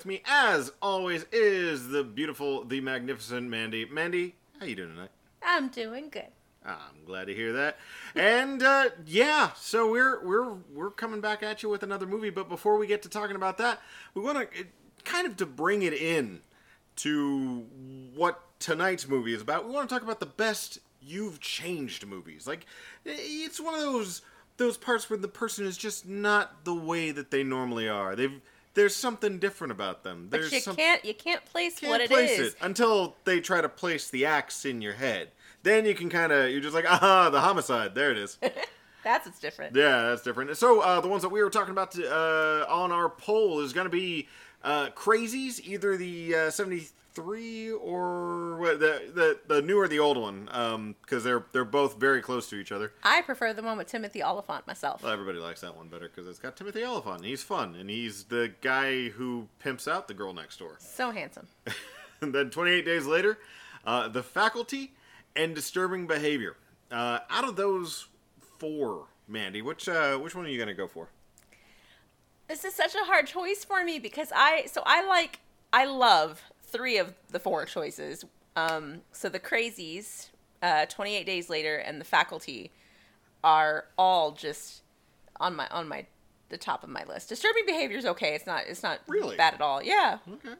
with me, as always, is the beautiful, the magnificent Mandy. Mandy, how you doing tonight? I'm doing good. I'm glad to hear that. And uh, yeah, so we're we're we're coming back at you with another movie. But before we get to talking about that, we want to kind of to bring it in to what tonight's movie is about. We want to talk about the best you've changed movies. Like it's one of those those parts where the person is just not the way that they normally are. They've there's something different about them. But there's you some, can't you can't place can't what place it until they try to place the axe in your head. Then you can kind of you're just like aha the homicide there it is. that's what's different. Yeah, that's different. So uh, the ones that we were talking about to, uh, on our poll is going to be uh, crazies, either the uh, seventy three or the the, the newer the old one because um, they're they're both very close to each other. I prefer the one with Timothy Olyphant myself. Well, everybody likes that one better because it's got Timothy Olyphant. And he's fun and he's the guy who pimps out the girl next door. So handsome. and then 28 days later, uh, the faculty and disturbing behavior. Uh, out of those four, Mandy, which uh, which one are you gonna go for? This is such a hard choice for me because I so I like I love three of the four choices. Um, so the Crazies, uh, 28 Days Later, and the Faculty are all just on my on my the top of my list. Disturbing Behavior is okay. It's not it's not Really? bad at all. Yeah, Okay.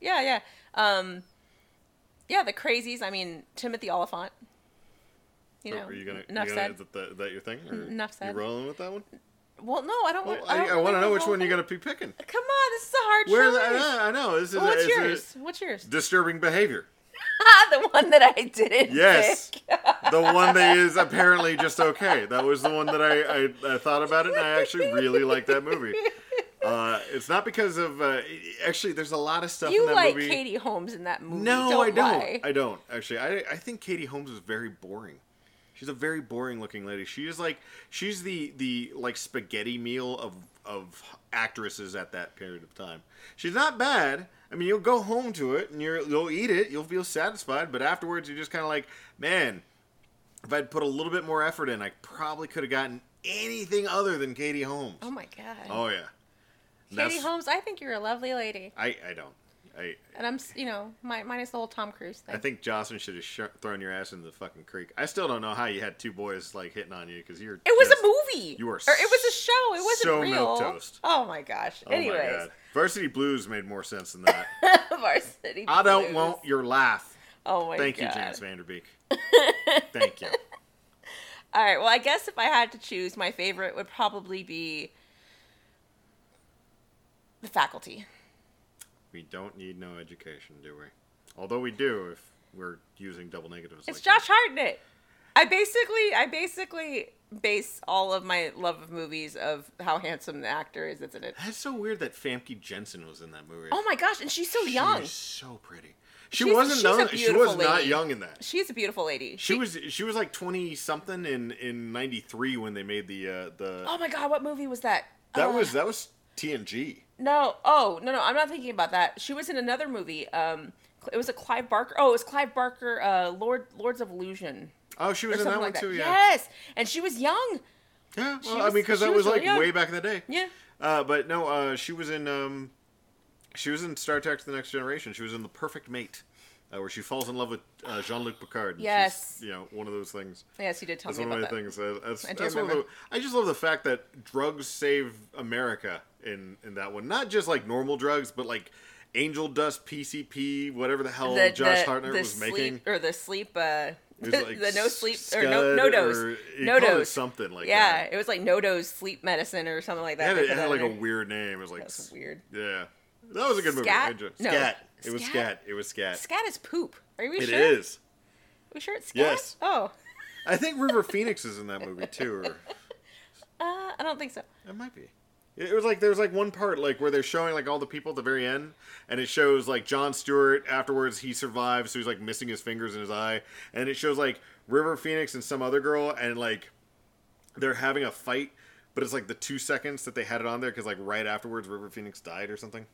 yeah, yeah. Um, yeah, the Crazies. I mean Timothy Olyphant. You know, are you gonna? enough you gonna said. is that, the, that your thing? Or Enough said. You rolling with that one? Well, no, I don't. Well, want, I, I, want to know which one you're gonna be picking. Come on, this is a hard Where? choice. I know, I know. This is What's a, yours? What's yours? disturbing behavior. the one that I didn't. Yes, pick. the one that is apparently just okay. That was the one that I, I, I thought about it, and I actually really like that movie. Uh, it's not because of uh, actually. There's a lot of stuff in You that like movie. Katie Holmes in that movie? No, don't I don't. lie. I don't actually. I I think Katie Holmes is very boring. She's a very boring looking lady. She is like she's the the like spaghetti meal of of actresses at that period of time. She's not bad. I mean, you'll go home to it and you're you'll eat it. You'll feel satisfied, but afterwards you're just kind of like, man, if I'd put a little bit more effort in, I probably could have gotten anything other than Katie Holmes. Oh my god. Oh yeah. Katie That's- Holmes, I think you're a lovely lady, I I don't. I and I'm, you know, my, minus the whole Tom Cruise thing. I think Jocelyn should have sh- thrown your ass into the fucking creek. I still don't know how you had two boys like hitting on you because you're. it was just- a movie. you are or it was a show. It wasn't so real. toast. Oh my gosh. Oh my God. Varsity Blues made more sense than that. Varsity. I don't Blues. want your laugh. Oh my Thank god. you, James Van Der Beek. Thank you. All right. Well, I guess if I had to choose, my favorite would probably be the faculty. We don't need no education, do we? Although we do if we're using double negatives. It's like Josh Hartnett. I basically, I basically base all of my love of movies of how handsome the actor is in it. That's so weird that Famke Janssen was in that movie. Oh my gosh, and she's so She young. so pretty. She She's- wasn't she's young. She was not young in that. She's a beautiful lady. She was she was like twenty something in in ninety three when they made the uh, the Oh my god, what movie was that? that Uh, was that was TNG. No. Oh no, no, I'm not thinking about that. She was in another movie. Um, it was a Clive Barker. Oh, it was Clive Barker. Uh, Lord Lords of Illusion. Oh, she was in that something one like that. too. Yeah. Yes, and she was young. Yeah. Well, I mean, because that was was like young. way back in the day. Yeah. Uh, but no, uh, she was in um, she was in Star Trek: The Next Generation. She was in The Perfect Mate, uh, where she falls in love with uh, Jean Luc Picard. Yes. you know, one of those things. Yes, you did tell That's me one of about my that. things. That's, I that's one of the, remember. I just love the fact that drugs save America in in that one. Not just like normal drugs, but like angel dust, PCP, whatever the hell The- Josh the- Hartnett the was sleep, making. or the sleep. Uh, the, like the no sleep or no no dose, no it dose something like that. yeah, that. it was like no dose sleep medicine or something like It that. had, They it had that like a weird name. It was like That's weird. Yeah, that was a good movie. Scat? No. Scat. It was Scat? It was scat. Scat is poop. Are we It sure? is. Are we sure it's scat? Yes. Oh, I think River Phoenix is in that movie too, or uh, I don't think so. it might be. It was like there was like one part like where they're showing like all the people at the very end, and it shows like Jon Stewart afterwards he survives, so he's like missing his fingers in his eye, and it shows like River Phoenix and some other girl, and like they're having a fight, but it's like the two seconds that they had it on there because like right afterwards River Phoenix died or something.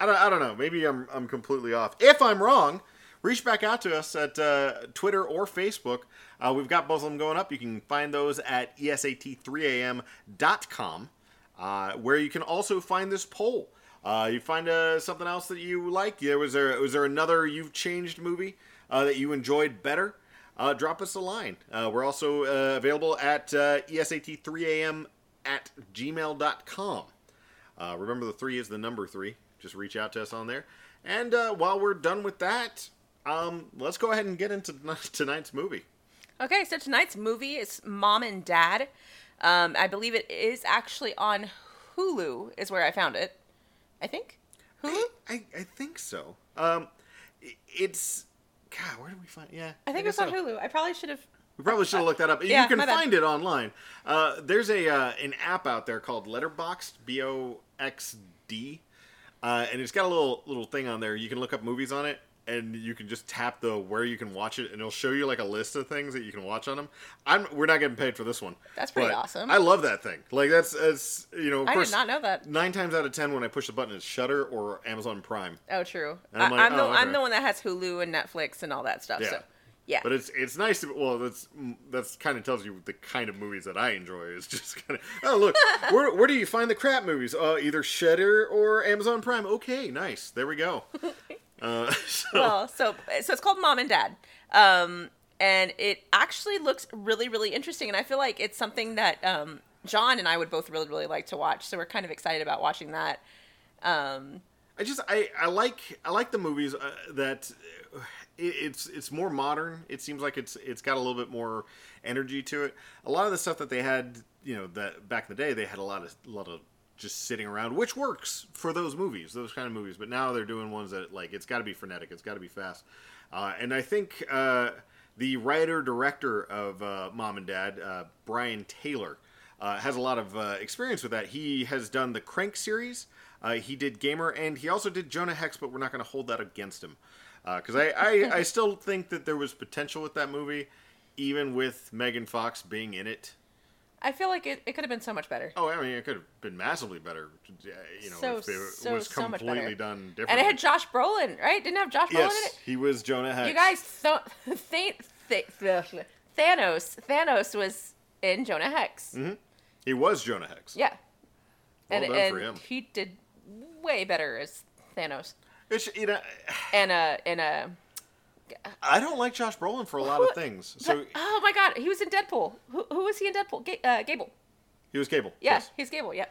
I don't, I don't know. Maybe I'm, I'm completely off. If I'm wrong, reach back out to us at uh, Twitter or Facebook. Uh, we've got both of them going up. You can find those at E esat3am.com. uh, where you can also find this poll. Uh, you find uh, something else that you like? Yeah, was there was there another you've changed movie uh, that you enjoyed better? Uh, drop us a line. We're also available at uh, esat3am at gmail.com. Uh, remember, the three is the number three. Just reach out to us on there. And uh, while we're done with that, um, let's go ahead and get into tonight's movie. Okay, so tonight's movie is Mom and Dad. Um, I believe it is actually on Hulu, is where I found it. I think. Hulu? I, I, I think so. Um, it's God. Where did we find? Yeah, I think it's on so. Hulu. I probably should have. We probably should have looked that up. Yeah, you can find it online. Uh, there's a uh, an app out there called Letterboxd, B O X D, uh, and it's got a little little thing on there. You can look up movies on it, and you can just tap the where you can watch it, and it'll show you like a list of things that you can watch on them. I'm we're not getting paid for this one. That's pretty awesome. I love that thing. Like that's that's you know. Of I course, did not know that. Nine times out of ten, when I push the button, it's Shudder or Amazon Prime. Oh, true. And I'm I, like, I'm the oh, I'm the one that has Hulu and Netflix and all that stuff. Yeah. So, yeah. But it's it's nice to well that's that's kind of tells you the kind of movies that I enjoy is just kind of oh look where where do you find the crap movies uh either Shudder or Amazon Prime okay nice there we go uh, so, well, so so it's called Mom and Dad, um, and it actually looks really really interesting, and I feel like it's something that um, John and I would both really really like to watch. So we're kind of excited about watching that. Um, I just I, I like I like the movies uh, that it's it's more modern. It seems like it's it's got a little bit more energy to it. A lot of the stuff that they had you know that back in the day they had a lot of a lot of just sitting around which works for those movies those kind of movies. But now they're doing ones that like it's got to be frenetic. It's got to be fast. Uh, and I think uh, the writer director of uh, Mom and Dad uh, Brian Taylor uh, has a lot of uh, experience with that. He has done the Crank series. He did Gamer, and he also did Jonah Hex, but we're not going to hold that against him because I, I, I still think that there was potential with that movie, even with Megan Fox being in it. I feel like it, it could have been so much better. Oh, I mean, it could have been massively better, uh, you know, So, if it so, was so completely done differently. And it had Josh Brolin, right? Didn't have Josh Brolin in yes, it? he was Jonah Hex. You guys, th- th- th- Thanos, Thanos was in Jonah Hex. Mm-hmm. he was Jonah Hex. Yeah, Well and done and for him. he did way better as Thanos. It's, you know, And uh, and uh, I don't like Josh Brolin for a lot Who- of things. So oh my God, he was in Deadpool. Who, who was he in Deadpool? Ga- uh, Gable. he was Cable. Yeah, yes. he's Gable. Yeah.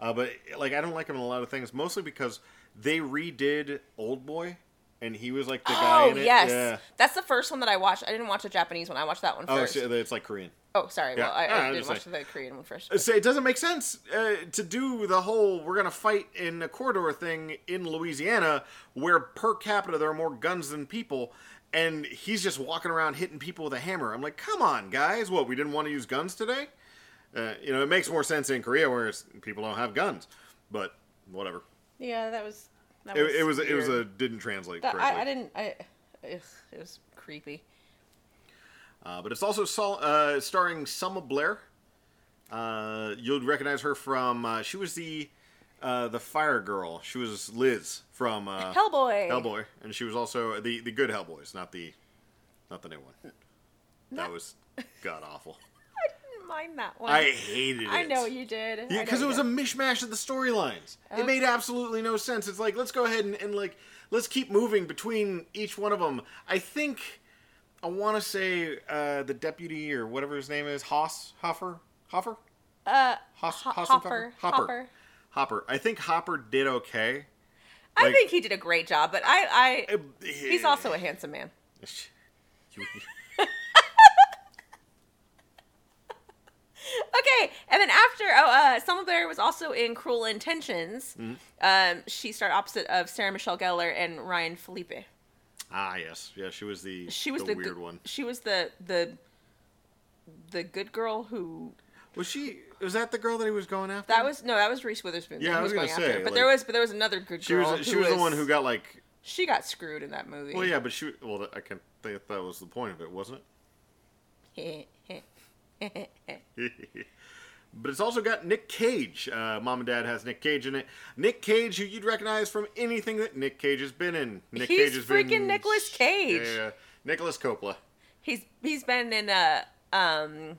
Uh, but like I don't like him in a lot of things, mostly because they redid Old Boy, and he was like the guy Oh in it. yes, Yeah. that's the first one that I watched. I didn't watch the Japanese one. I watched that one Oh, first. so it's like Korean. Oh, sorry. Yeah. Well, I, I I'm didn't watch the Korean one first. So it doesn't make sense uh, to do the whole we're gonna fight in a corridor thing in Louisiana, where per capita there are more guns than people, and he's just walking around hitting people with a hammer. I'm like, come on, guys! What we didn't want to use guns today? Uh, you know, it makes more sense in Korea where people don't have guns, but whatever. Yeah, that was. That It, it was it was a didn't translate That- correctly. I, I didn't. I. It was creepy. Uh, but it's also sol- uh, starring Selma Blair. Uh, you'll recognize her from uh, she was the uh, the fire girl. She was Liz from uh, Hellboy. Hellboy, and she was also the the good Hellboys, not the not the new one. That was god awful. I didn't mind that one. I hated it. I know you did. Know because it was a mishmash of the storylines. It made absolutely no sense. It's like let's go ahead and, and like let's keep moving between each one of them. I think I want to say uh, the deputy or whatever his name is, Hoss Hoffer Hoffer uh, Hoss, Ho- Hossenpfeffer? Hopper. Hopper Hopper. Hopper. I think Hopper did okay. I Like- think he did a great job, but I, I Uh, he's also a handsome man. Okay, and then after, oh, uh, Selma Blair was also in Cruel Intentions. Mm-hmm. Um, she starred opposite of Sarah Michelle Gellar and Ryan Phillippe. Ah yes, yeah, she was the She was the, the, weird one. She was the the the good girl who Was she? Was that the girl that he was going after? that was no, that was Reese Witherspoon. Yeah, I was going gonna after say, her. but there was but there was another good She girl. was. She who was, the one who got like. she got screwed in that movie. Well, yeah, but she. Well, I can think that was the point of it, wasn't it? But it's also got Nick Cage. Uh, Mom and Dad has Nick Cage in it. Nick Cage, who you'd recognize from anything that Nick Cage has been in. Nick He's Cage has been freaking Nicolas Cage. Yeah, yeah. Nicolas Coppola. he's he's been in uh um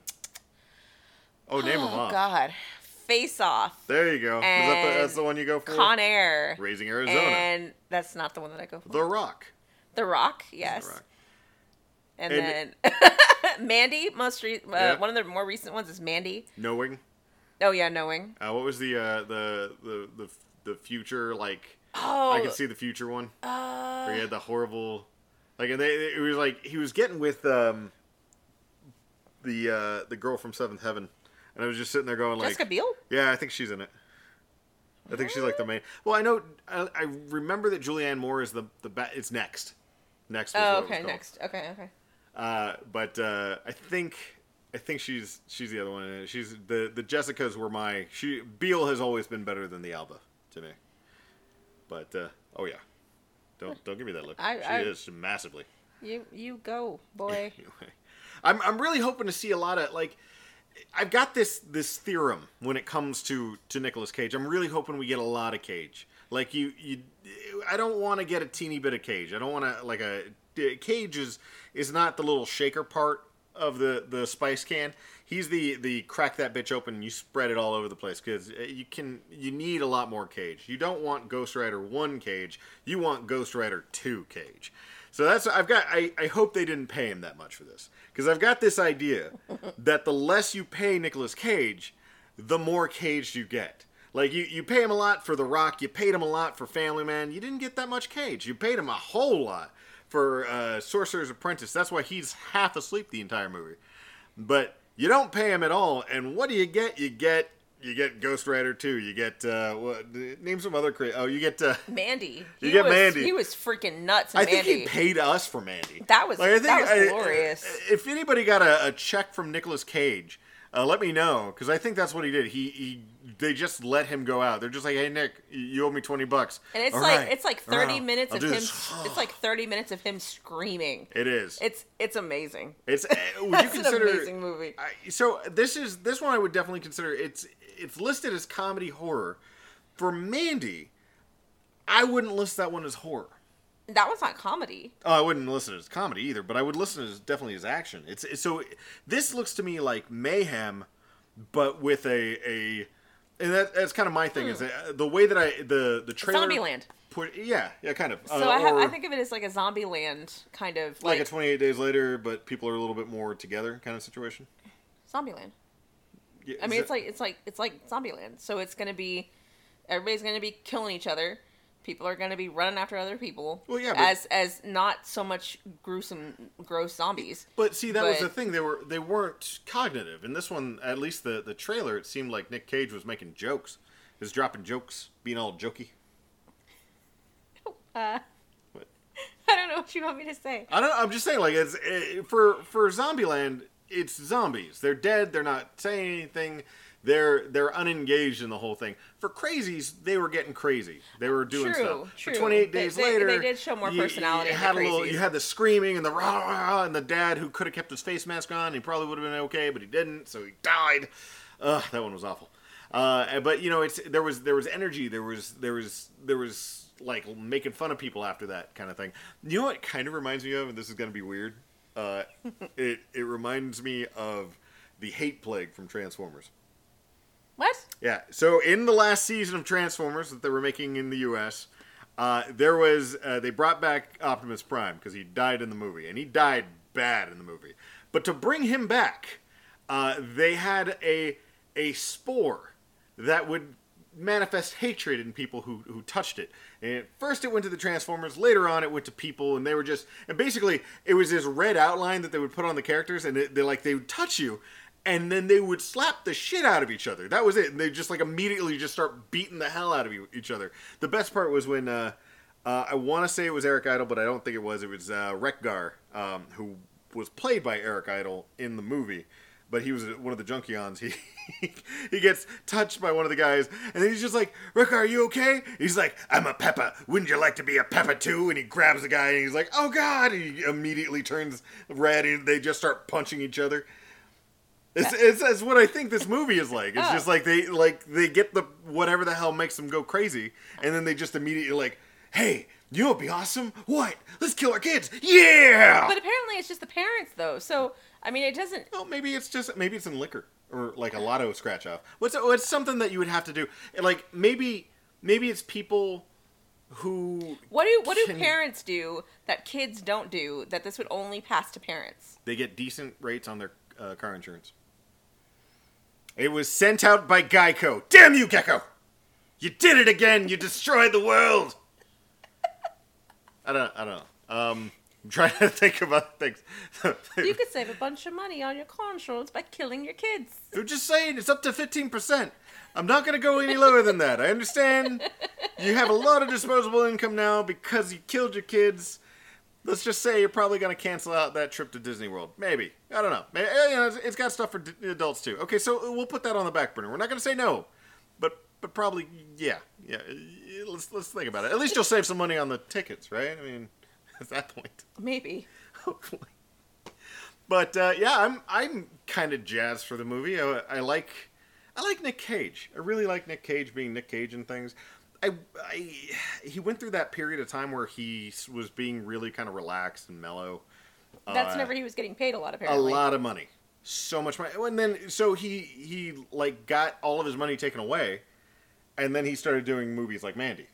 Oh, name him oh god Face Off, There you go. Is that the, that's the one you go for? Con Air, Raising Arizona. and that's not the one that I go for. the Rock. The Rock, yes. The Rock. And, And- then Mandy, most re- uh, Yeah. one of the more recent ones is Mandy. Knowing. Oh yeah, knowing. Uh, what was the uh, the the the the future like? Oh, I can see the future one. Uh, Where he had the horrible, like, and they it was like he was getting with um the uh the girl from Seventh Heaven, and I was just sitting there going like, Jessica Biel. yeah, I think she's in it. I think she's like the main. Well, I know. I, I remember that Julianne Moore is the the it's next. Next. Oh, what it was okay, next. Okay, okay. Uh, but uh, I think I think she's she's the other one. She's the the Jessicas were my she Biel has always been better than the Alba to me. But uh, oh yeah, don't don't give me that look. I- she I- is massively. You you go, boy. Anyway, I'm I'm really hoping to see a lot of like. I've got this this theorem when it comes to to Nicolas Cage. I'm really hoping we get a lot of Cage. Like you you, I don't want to get a teeny bit of Cage. I don't want to like a Cage is is not the little shaker part of the the spice can. He's the the crack that bitch open. and You spread it all over the place because uh, you can you need a lot more Cage. You don't want Ghost Rider one Cage. You want Ghost Rider two Cage. So that's I've got. I, I hope they didn't pay him that much for this because I've got this idea that the less you pay Nicolas Cage, the more Cage you get. Like you, you pay him a lot for The Rock, you paid him a lot for Family Man. You didn't get that much Cage. You paid him a whole lot for uh, Sorcerer's Apprentice. That's why he's half asleep the entire movie. But you don't pay him at all, and what do you get? You get you get Ghost Rider 2. You get uh, what? Name some other cra- Oh, you get. Uh, Mandy. You He get was, Mandy. He was freaking nuts. I think he paid us for Mandy. That was- that was glorious. if anybody got a, a check from Nicolas Cage, uh, let me know because I think that's what he did. He he they just let him go out. They're just like, hey Nick, you owe me twenty bucks. and it's All like right. it's like thirty minutes I'll of him. It's like thirty minutes of him screaming. It is. It's it's amazing. It's uh, would you That's an consider amazing movie. I, so this is this one I would definitely consider. It's it's listed as comedy horror. For Mandy, I wouldn't list that one as horror. That was not comedy. Oh, I wouldn't listen as comedy either, but I would listen to as definitely as action. It's, it's so this looks to me like mayhem, but with a a, and that, that's kind of my thing is that the way that I the the trailer Zombieland. Put, yeah, yeah, kind of. So Uh, I have I think of it as like a zombie land kind of like, like, a 28 days later, but people are a little bit more together kind of situation. zombie land. Yeah, I mean, it- it's like it's like it's like Zombieland. So it's gonna be everybody's gonna be killing each other. People are gonna be running after other people. Well, yeah, but- as as not so much gruesome, gross zombies. But see, that was the thing. They were they weren't cognitive. In this one, at least the the trailer, it seemed like Nick Cage was making jokes, was dropping jokes, being all jokey. Uh, What? I don't know what you want me to say. I don't. I'm just saying, like it's eh, for for Zombieland. It's zombies. They're dead. They're not saying anything. They're they're unengaged in the whole thing. For crazies, they were getting crazy. They were doing True, stuff. true. For 28 They- days they- later, they did show more personality You the had a little. You had the screaming and the rah, rah, rah and the dad who could have kept his face mask on. He probably would have been okay, but he didn't, so he died. Ugh, that one was awful. Uh, but you know, it's there was there was energy. There was there was there was like making fun of people after that kind of thing. You know what? it Kind of reminds me of, and this is gonna be weird. Uh, it it reminds me of the hate plague from Transformers. What? Yeah. So in the last season of Transformers that they were making in the U.S., uh, there was uh, they brought back Optimus Prime because he died in the movie, and he died bad in the movie. But to bring him back, uh, they had a a spore that would manifest hatred in people who, who touched it. And at first it went to the Transformers, later on it went to people, and they were just and basically it was this red outline that they would put on the characters, and it, they like they would touch you, and then they would slap the shit out of each other. That was it. And they just like immediately just start beating the hell out of each other. The best part was when uh, uh, I want to say it was Eric Idle, but I don't think it was. It was uh, Wreck-Gar, um, who was played by Eric Idle in the movie. But he was one of the Junkions. He he gets touched by one of the guys, and he's just like, "Wreck-Gar, are you okay?" He's like, "I'm a Peppa. Wouldn't you like to be a Peppa too?" And he grabs the guy, and he's like, "Oh God!" And he immediately turns red, and they just start punching each other. It's, it's, it's what I think this movie is like. It's Oh. just like they like they get the whatever the hell makes them go crazy, and then they just immediately like, hey, you know what'd be awesome? What? Let's kill our kids! Yeah. But apparently it's just the parents though. So I mean, it doesn't. well, maybe it's just maybe it's in liquor. or like a lotto scratch off. What's what's something that you would have to do? Like maybe maybe it's people who What do what do parents do that kids don't do that this would only pass to parents? they get decent rates on their uh, car insurance. It was sent out by Geico. Damn you, Gecko! You did it again. You destroyed the world. I don't. I don't know. Um, I'm trying to think about things. You could save a bunch of money on your car insurance by killing your kids. I'm just saying it's up to 15%. I'm not going to go any lower than that. I understand you have a lot of disposable income now because you killed your kids. Let's just say you're probably going to cancel out that trip to Disney World. Maybe. I don't know. Maybe, you know, it's- it's got stuff for d- adults too. Okay, so we'll put that on the back burner. We're not going to say no. But but probably yeah. Yeah. Let's let's think about it. At least you'll save some money on the tickets, right? I mean, at that point Maybe. hopefully. But uh, yeah, I'm I'm kind of jazzed for the movie. I, I like I like Nick Cage. I really like Nick Cage being Nick Cage and things. I, I he went through that period of time where he was being really kind of relaxed and mellow. That's Uh, whenever he was getting paid a lot, of parents. a lot of money, so much money. And then so he he like got all of his money taken away, and then he started doing movies like Mandy.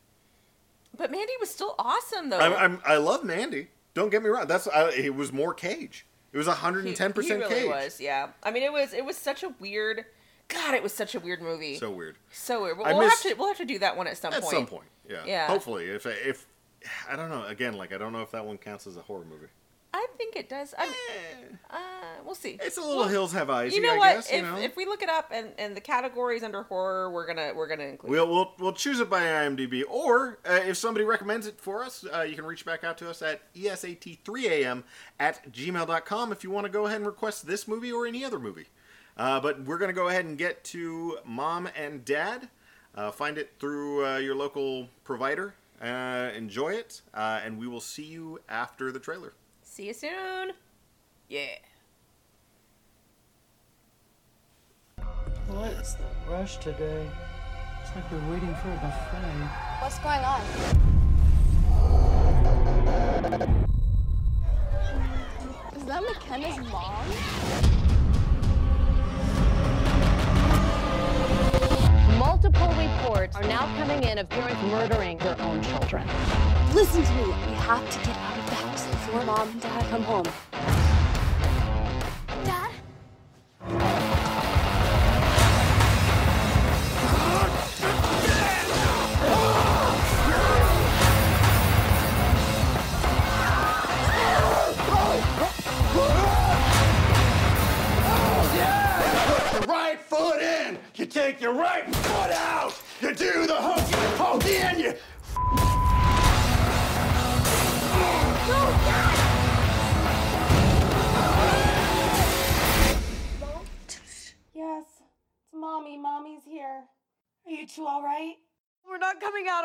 But Mandy was still awesome, though. I'm, I'm I love Mandy. Don't get me wrong. That's I, it was more Cage. It was He- 110 He percent really Cage. was, yeah. I mean, it was it was such a weird. God, it was such a weird movie. So, weird. So weird. We'll, I we'll missed- have to we'll have to do that one at some At point. At some point, yeah. Yeah. Hopefully, if if I don't know, again, like I don't know if that one counts as a horror movie. I think it does. I'm, Eh, uh, we'll see. it's a little Well, Hills Have Eyes. You know I what? Guess, if, you know? if we look it up and, and the categories under horror, we're gonna we're gonna include. We'll, we'll, we'll choose it by IMDb, or uh, if somebody recommends it for us, uh, you can reach back out to us at E esat3am at gmail.com if you want to go ahead and request this movie or any other movie. Uh, but we're going to go ahead and get to Mom and Dad. Uh, find it through uh, your local provider. Uh, enjoy it, uh, and we will see you after the trailer. See you soon. Yeah. What's the rush today? It's like we're waiting for a buffet. What's going on? Is that McKenna's mom? Multiple reports are now coming in of parents murdering their own children. Listen to me. We have to get out of the house before mom and dad come home.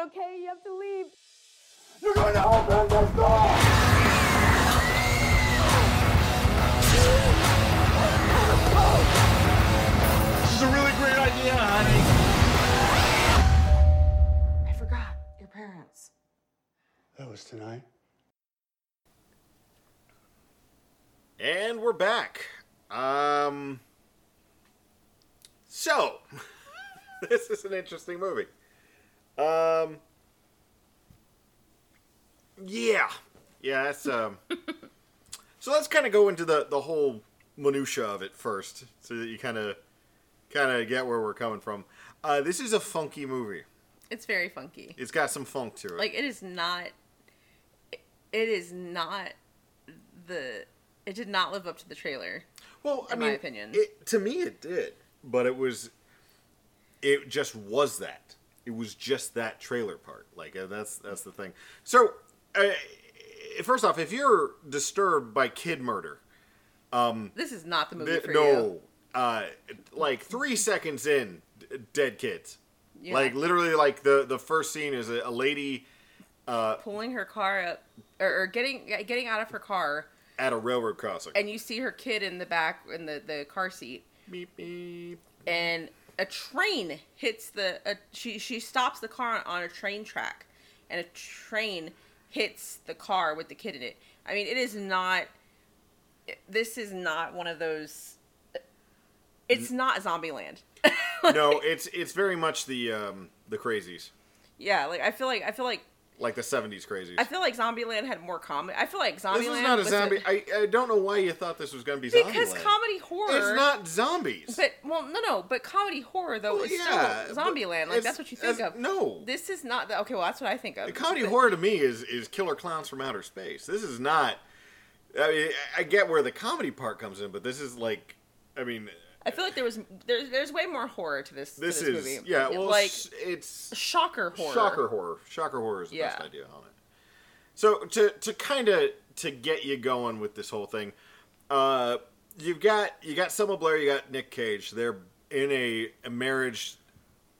Out, okay? You have to leave. You're gonna open this door! This is a really great idea, honey. I forgot your parents. That was tonight. And we're back. Um. So, this is an interesting movie. Um. Yeah, yeah. That's um. so let's kind of go into the the whole minutia of it first, so that you kind of kind of get where we're coming from. Uh, this is a funky movie. It's very funky. It's got some funk to it. Like it is not. It is not the. It did not live up to the trailer. Well, I in mean, my opinion. it, to me it did, but it was, it just was that. It was just that trailer part. Like uh, that's that's the thing. So, uh, first off, if you're disturbed by kid murder, This is not the movie th- for no, you. uh, like three seconds in, d- dead kids. Yeah. Like literally, like the the first scene is a, a lady Pulling her car up, or, or getting getting out of her car, at a railroad crossing. and you see her kid in the back in the the car seat, beep beep. and a train hits the. A, she she stops the car on a train track, and a train hits the car with the kid in it. I mean, it is not. This is not one of those. It's not Zombieland. no, it's it's very much the um, the crazies, Yeah, like I feel like I feel like like the '70s crazies. I feel like Zombieland had more comedy. I feel like Zombieland this is not a zombie. I I don't know why you thought this was going to be zombie. because Zombieland. comedy horror. It's not zombies. But well, no, no. But comedy horror though Well, is yeah, still Zombieland. Like that's what you think uh, of. no. this is not the okay. Well, that's what I think of. The comedy But- horror to me is is killer clowns from outer space. This is not. I mean, I get where the comedy part comes in, but this is like, I mean, I feel like there was there's there's way more horror to this. to this, this is movie. yeah. Well, like it's, it's shocker horror. shocker horror. Shocker horror is the Yeah. best idea on it. So to to kind of to get you going with this whole thing, uh, you've got you got Selma Blair, you got Nick Cage. They're in a, a marriage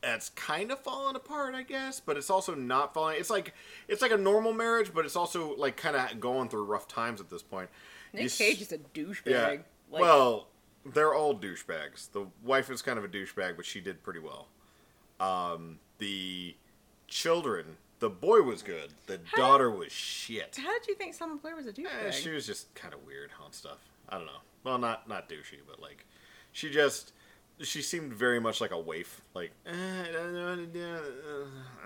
that's kind of falling apart, I guess, but it's also not falling. It's like it's like a normal marriage, but it's also like kind of going through rough times at this point. You Nick s- Cage is a douchebag. yeah. Like, well, they're all douchebags. The wife is kind of a douchebag, but she did pretty well. Um, the children, the boy was good. The daughter was shit. how did you think Selma Blair was a douchebag? Eh, she was just kind of weird on stuff. I don't know. Well, not not douchey, but like she just she seemed very much like a waif. Like eh, I don't know what to do.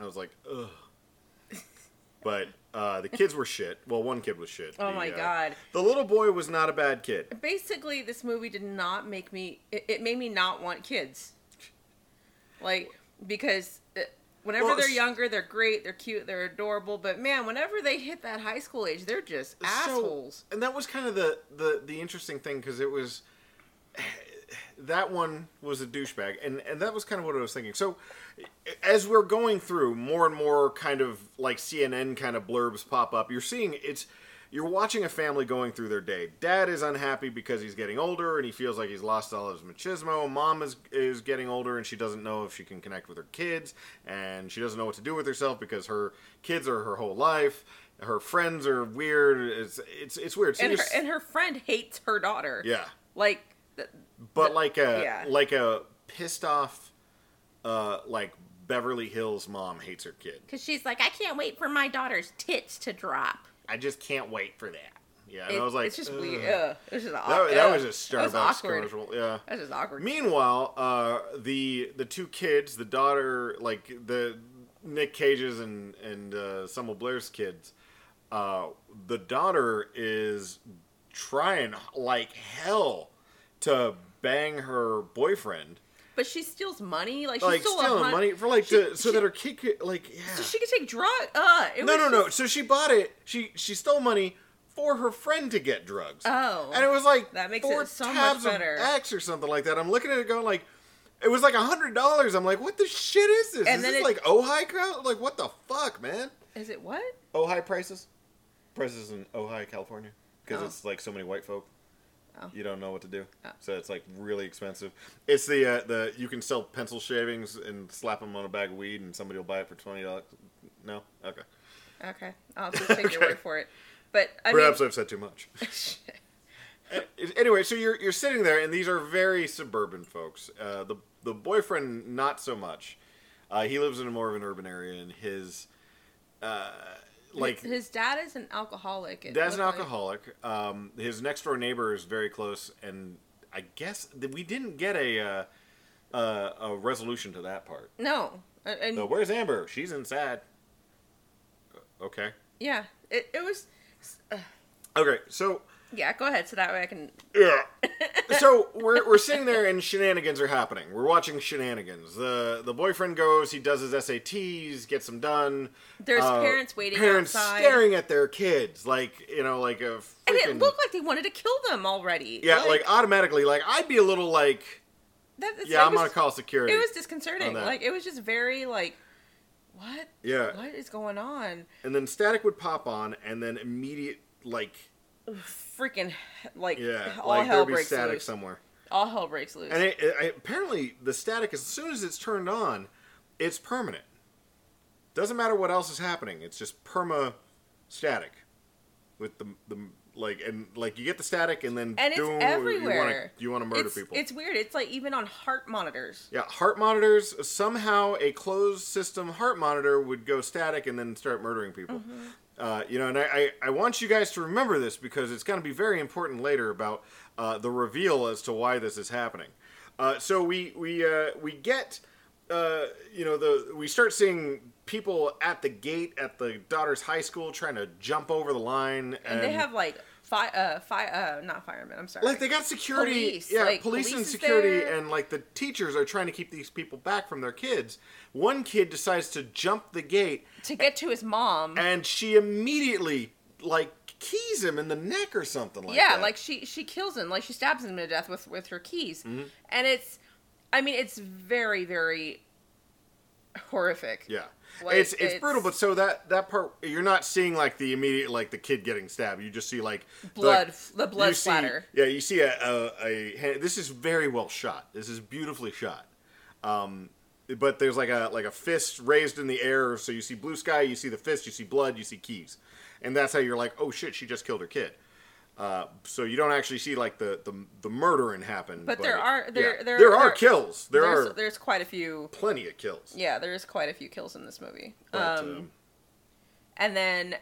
I was like, ugh. But uh, the kids were shit. Well, one kid was shit. Oh The, my uh, God. The little boy was not a bad kid. Basically, this movie did not make me. It, it made me not want kids. Like because. It, Whenever Well, they're younger, they're great, they're cute, they're adorable. But man, whenever they hit that high school age, they're just assholes. So, and that was kind of the the the interesting thing because it was that one was a douchebag, and and that was kind of what I was thinking. So as we're going through, more and more kind of like CNN kind of blurbs pop up. You're seeing it's. You're watching a family going through their day. Dad is unhappy because he's getting older and he feels like he's lost all of his machismo. Mom is is getting older and she doesn't know if she can connect with her kids and she doesn't know what to do with herself because her kids are her whole life. Her friends are weird. It's it's it's weird. So and her and her friend hates her daughter. yeah, Like, but like a yeah. like a pissed off, uh, like Beverly Hills mom hates her kid. because she's like, I can't wait for my daughter's tits to drop. I just can't wait for that. Yeah, and It- I was like, it's just "Ugh." weird. Ugh. It was just awkward. that was a That was Starbucks commercial. Yeah. That's just awkward. Meanwhile, uh, the the two kids, the daughter, like the Nick Cage's and and uh, Selma Blair's kids, uh, the daughter is trying like hell to bang her boyfriend, but she steals money. Like, she like stealing hun- money for like she- to, so she- that her kid could like yeah. so she could take drug. Uh, it no, was no, no. just- So she bought it. She she stole money for her friend to get drugs. Oh. and it was like That makes four it so much tabs better. of X or something like that. I'm looking at it going like, it was like a hundred dollars. I'm like, what the shit is this? And is then this it- like Ojai crowd? Like what the fuck, man? Is it what? Ojai prices, prices in Ojai, California, because Oh. it's like so many white folk. Oh. You don't know what to do, Oh. so it's like really expensive. It's the uh, the you can sell pencil shavings and slap them on a bag of weed, and somebody will buy it for twenty dollars. No, okay. Okay, I'll just take your word for it. But I Perhaps mean, I've said too much. anyway, so you're you're sitting there, and these are very suburban folks. Uh, the the boyfriend, not so much. Uh, he lives in a more of an urban area, and his uh, like his, his dad is an alcoholic. dad's an looked like. alcoholic. Um, his next door neighbor is very close, and I guess that we didn't get a uh, uh, a resolution to that part. No, and, So where's Amber? She's inside. Okay. yeah, it, it was. Okay. So Yeah, go ahead. So that way I can. Yeah. so we're, we're sitting there and shenanigans are happening. We're watching shenanigans. The the boyfriend goes, he does his SATs, gets them done. There's Uh, parents waiting Parents outside. staring at their kids, like you know, like a freaking. And it looked like they wanted to kill them already. yeah, like, automatically, like I'd be a little like, that, yeah, I'm was- gonna call security. It was disconcerting. Like it was just very like, what? Yeah. What is going on? and then static would pop on, and then immediate like, Freaking like yeah, all like hell breaks static loose. somewhere. All hell breaks loose. And it, it, apparently, the static, as soon as it's turned on, it's permanent. Doesn't matter what else is happening. It's just perma static with the the like and like you get the static and then and it's everywhere. You want to murder it's, people. It's weird. It's like even on heart monitors. yeah, heart monitors. Somehow, a closed system heart monitor would go static and then start murdering people. Mm-hmm. Uh, you know, and I, I, I want you guys to remember this because it's going to be very important later about uh, the reveal as to why this is happening. Uh, so we we uh, we get uh, you know the we start seeing people at the gate at the daughter's high school trying to jump over the line, And they have like fi- uh, fi- uh, not firemen. I'm sorry. like they got security, Police, yeah, like, police, and police is security, there. and like the teachers are trying to keep these people back from their kids. One kid decides to jump the gate, to get to his mom. and she immediately like keys him in the neck or something like yeah, that. Yeah, like she she kills him, like she stabs him to death with with her keys, Mm-hmm. and it's, I mean, it's very very horrific. Yeah. Like, it's, it's it's- brutal, but so that that part you're not seeing like the immediate like the kid getting stabbed. You just see like Blood- like, the blood you see- splatter. Yeah, you see a, a, a hand- this is very well shot. This is beautifully shot. Um, but there's like a like a fist raised in the air, so you see blue sky, you see the fist, you see blood, you see keys, and that's how you're like, oh shit, she just killed her kid. Uh, so you don't actually see like the the, the murdering happen. But there are- there- yeah. there- there are there- kills. There there's, are there's quite a few. plenty of kills. Yeah, there's quite a few kills in this movie. But, um, um, and then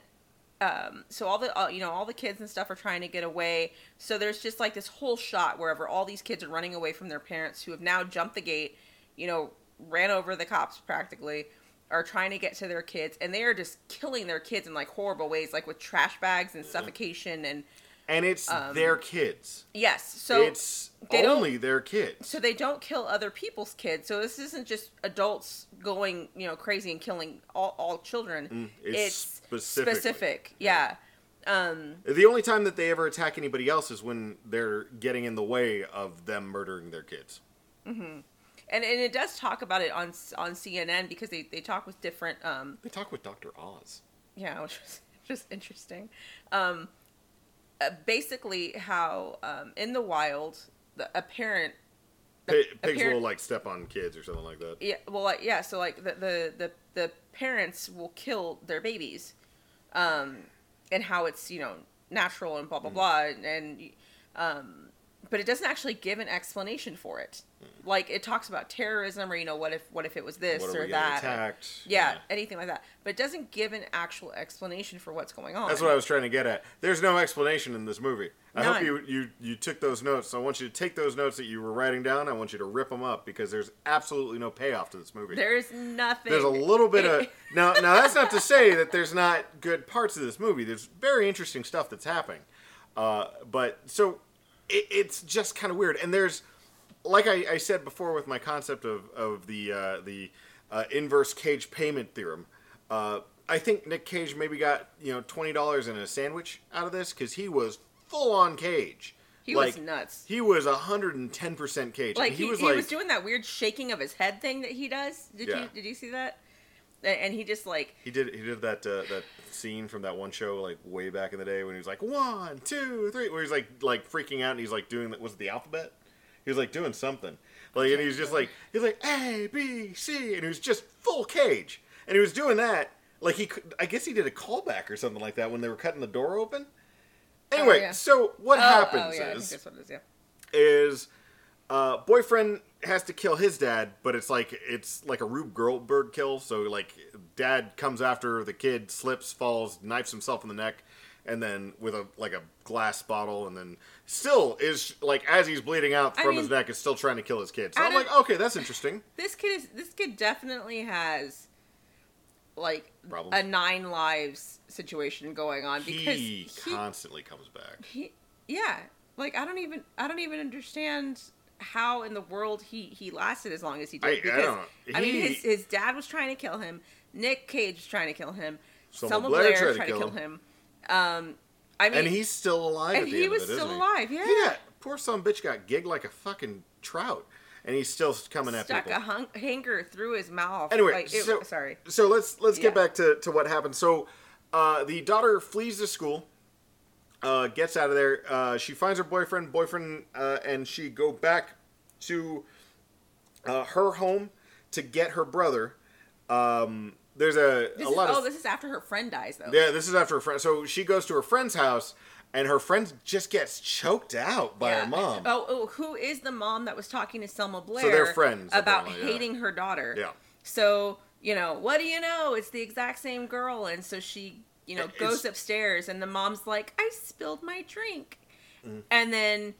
um, so all the uh, you know all the kids and stuff are trying to get away so there's just like this whole shot wherever all these kids are running away from their parents who have now jumped the gate you know ran over the cops practically are trying to get to their kids and they are just killing their kids in like horrible ways like with trash bags and suffocation and and it's their kids. yes so it's they only their kids. so they don't kill other people's kids so this isn't just adults going you know crazy and killing all, all children Mm, it's it's specific yeah um The only time that they ever attack anybody else is when they're getting in the way of them murdering their kids. and, and it does talk about it on on CNN because they, they talk with different um They talk with Doctor Oz. yeah which was just interesting um basically how um in the wild the, a parent Pi- pigs parent- will like step on kids or something like that. yeah well like yeah so like the the the, the parents will kill their babies um and how it's you know natural and blah blah blah and um but it doesn't actually give an explanation for it like it talks about terrorism or you know what if what if it was this What or that attacked? yeah, anything like that but it doesn't give an actual explanation for what's going on That's what I was trying to get at. There's no explanation in this movie. I hope you, you you took those notes. I want you to take those notes that you were writing down. I want you to rip them up because there's absolutely no payoff to this movie. there's nothing there's a little bit of now. Now that's not to say that there's not good parts of this movie. There's very interesting stuff that's happening, uh, but so it, it's just kind of weird. And there's like I, I said before with my concept of of the uh, the uh, inverse Cage payment theorem. Uh, I think Nick Cage maybe got you know twenty dollars in a sandwich out of this because he was full on Cage. He was nuts. He was hundred and ten percent Cage. like And he, was he like was doing that weird shaking of his head thing that he does did Yeah. you did you see that and he just like He did. He did that uh, that scene from that one show like way back in the day when he was like one, two, three, where he's like like freaking out and he's like doing was it the alphabet? He was like doing something like and he was just like he's like A B C and he was just full cage and he was doing that like he could, I guess he did a callback or something like that when they were cutting the door open. Anyway, yeah. so what oh, happens oh, yeah, is that's what it is yeah is uh, boyfriend has to kill his dad, but it's like it's like a Rube Goldberg kill. So like dad comes after the kid, slips, falls, knifes himself in the neck, and then with a like a glass bottle, and then still is like as he's bleeding out I from his neck, is still trying to kill his kid. So I'm like, okay, that's interesting. this kid is this kid definitely has like Problems? a nine lives situation going on because He he, constantly comes back. he yeah like i don't even i don't even understand how in the world he he lasted as long as he did. I- I because i mean his, his dad was trying to kill him. Nick cage was trying to kill him. Selma Blair blair, tried to tried to kill kill him, um i mean And he's still alive. and he was it, still isn't he? alive yeah. He got poor son bitch got gigged like a fucking trout, and he's still coming at stuck people. Stuck a hung- hanger through his mouth. Anyway, like, it- sorry. So let's let's get back to, to what happened. So uh, the daughter flees the school, uh, gets out of there. Uh, she finds her boyfriend. Boyfriend uh, and she go back to uh, her home to get her brother. Um, there's a, this a is, lot oh of this is after her friend dies though yeah. This is after her friend. So she goes to her friend's house, and her friend just gets choked out by her mom. Oh, oh, who is the mom that was talking to Selma Blair? So they're friends, about apparently, yeah. hating her daughter. Yeah. So you know, what do you know? It's the exact same girl, and so she, you know, It's- goes upstairs, and the mom's like, "I spilled my drink," Mm. and then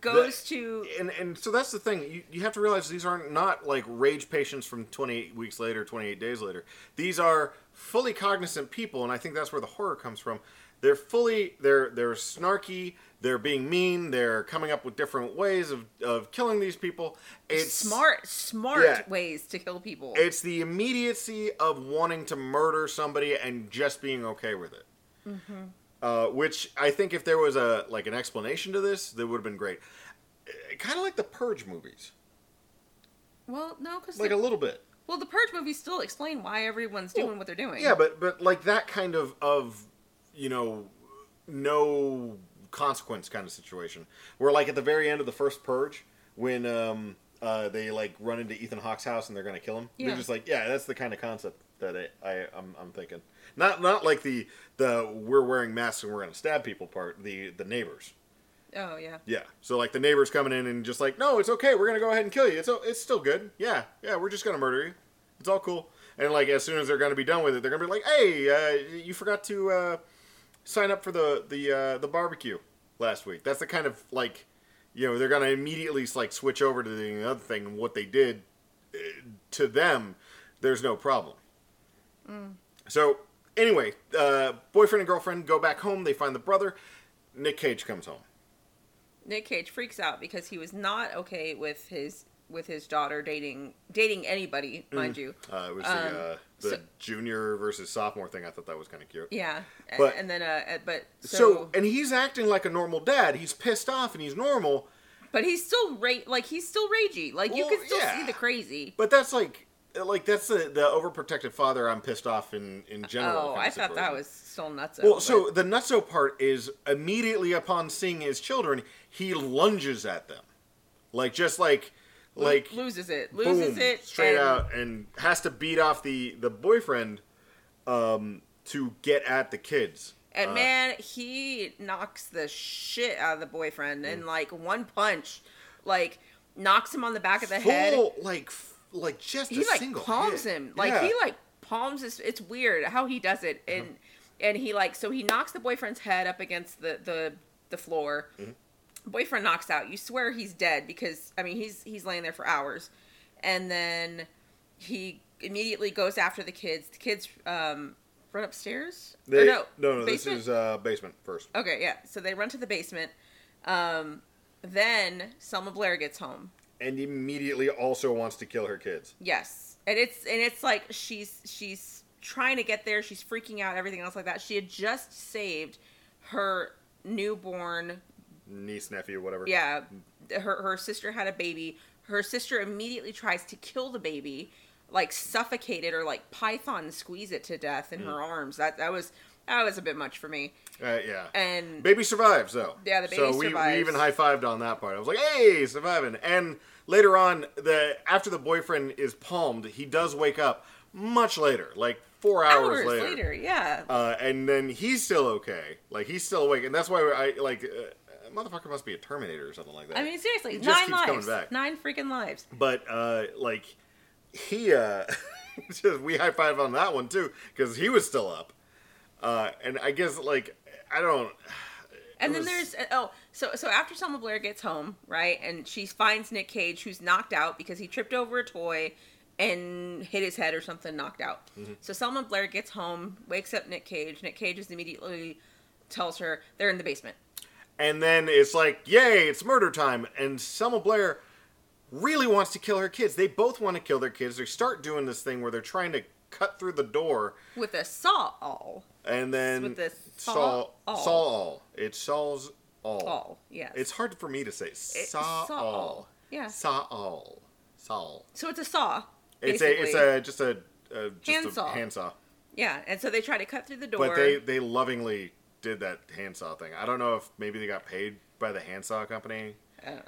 goes to and and so that's the thing. You, you have to realize these aren't not like rage patients from 28 weeks later, 28 days later. These are fully cognizant people, and I think that's where the horror comes from. They're fully they're they're snarky. They're being mean. They're coming up with different ways of, of killing these people. It's smart, smart Yeah. ways to kill people. It's the immediacy of wanting to murder somebody and just being okay with it. Mm-hmm. Uh, which I think if there was a like an explanation to this, that would have been great. Kind of like the Purge movies, well, no, because like a little bit. well, the Purge movies still explain why everyone's doing what they're doing. Yeah, but but like that kind of of you know no consequence kind of situation where like at the very end of the first Purge when um uh they like run into Ethan Hawke's house and they're gonna kill him. Yeah. They're just like yeah, that's the kind of concept that I, I I'm, I'm thinking. Not not like the the we're wearing masks and we're gonna stab people part. The the neighbors. Oh yeah. Yeah. So like the neighbors coming in and just like, no, it's okay. We're gonna go ahead and kill you. It's it's still good. Yeah, yeah. We're just gonna murder you. It's all cool. And like as soon as they're gonna be done with it, they're gonna be like, hey, uh, you forgot to uh, sign up for the the uh, the barbecue last week. That's the kind of like, you know, they're gonna immediately like switch over to the other thing. And what they did uh, to them, there's no problem. So anyway, uh, boyfriend and girlfriend go back home. They find the brother. Nick Cage comes home. Nick Cage freaks out because he was not okay with his with his daughter dating dating anybody, mind you. Uh, it was the, Um, uh, the so- junior versus sophomore thing. I thought that was kind of cute. Yeah, and, But- and then uh, uh, but So, so, and he's acting like a normal dad. He's pissed off and he's normal, but he's still ra- like he's still ragey. Like you can still yeah. see the crazy. but that's like, like that's the the overprotective father. I'm pissed off in in general. Oh, I thought that was still nuts. Well, so the nutso part is immediately upon seeing his children, he lunges at them, like just like like loses it, loses boom, it straight out, and has to beat off the the boyfriend um, to get at the kids. And Uh, man, he knocks the shit out of the boyfriend, Mm. and like one punch, like knocks him on the back of the head. like f- like just He a like single palms hit. him, like Yeah. he like palms his. It's weird how he does it, and Uh-huh. and he like so he knocks the boyfriend's head up against the the the floor. Mm-hmm. Boyfriend knocks out. You swear he's dead because I mean he's he's laying there for hours, and then he immediately goes after the kids. The kids um run upstairs. They, no, no, no, basement? this is uh, basement first. Okay, yeah. So they run to the basement. Um, then Selma Blair gets home. and immediately also wants to kill her kids. Yes, and it's and it's like she's she's trying to get there. She's freaking out. Everything else like that. She had just saved her newborn. Niece, nephew, whatever. Yeah, her her sister had a baby. Her sister immediately tries to kill the baby, like suffocate it or like python squeeze it to death in her arms. That that was that was a bit much for me. Uh, yeah. And Baby survives though. Yeah, the baby so we, survives. we even high fived on that part. I was like, "Hey, surviving!" And later on, the after the boyfriend is palmed, he does wake up much later, like four hours, hours later. later, yeah. Uh, and then he's still okay, like he's still awake, and that's why I like. Uh, motherfucker must be a Terminator or something like that. I mean, seriously, nine lives, nine freaking lives. but uh, like he uh, just we high five on that one too because he was still up. Uh, and I guess like I don't. And then was- there's oh, so so after Selma Blair gets home, right, and she finds Nick Cage, who's knocked out because he tripped over a toy and hit his head or something, knocked out. Mm-hmm. So Selma Blair gets home, wakes up Nick Cage. Nick Cage is immediately tells her they're in the basement. And then it's like, yay, it's murder time. And Selma Blair really wants to kill her kids. They both want to kill their kids. They start doing this thing where they're trying to cut through the door, with a saw all. and then With the saw saw all. saw all. It saws all. All, yes. It's hard for me to say. Saw saw all. yeah. Saw all. Saw. So it's a saw. It's a it's a just a, a just a Handsaw. handsaw. yeah, and so they try to cut through the door. But they they lovingly did that handsaw thing. I don't know if maybe they got paid by the handsaw company.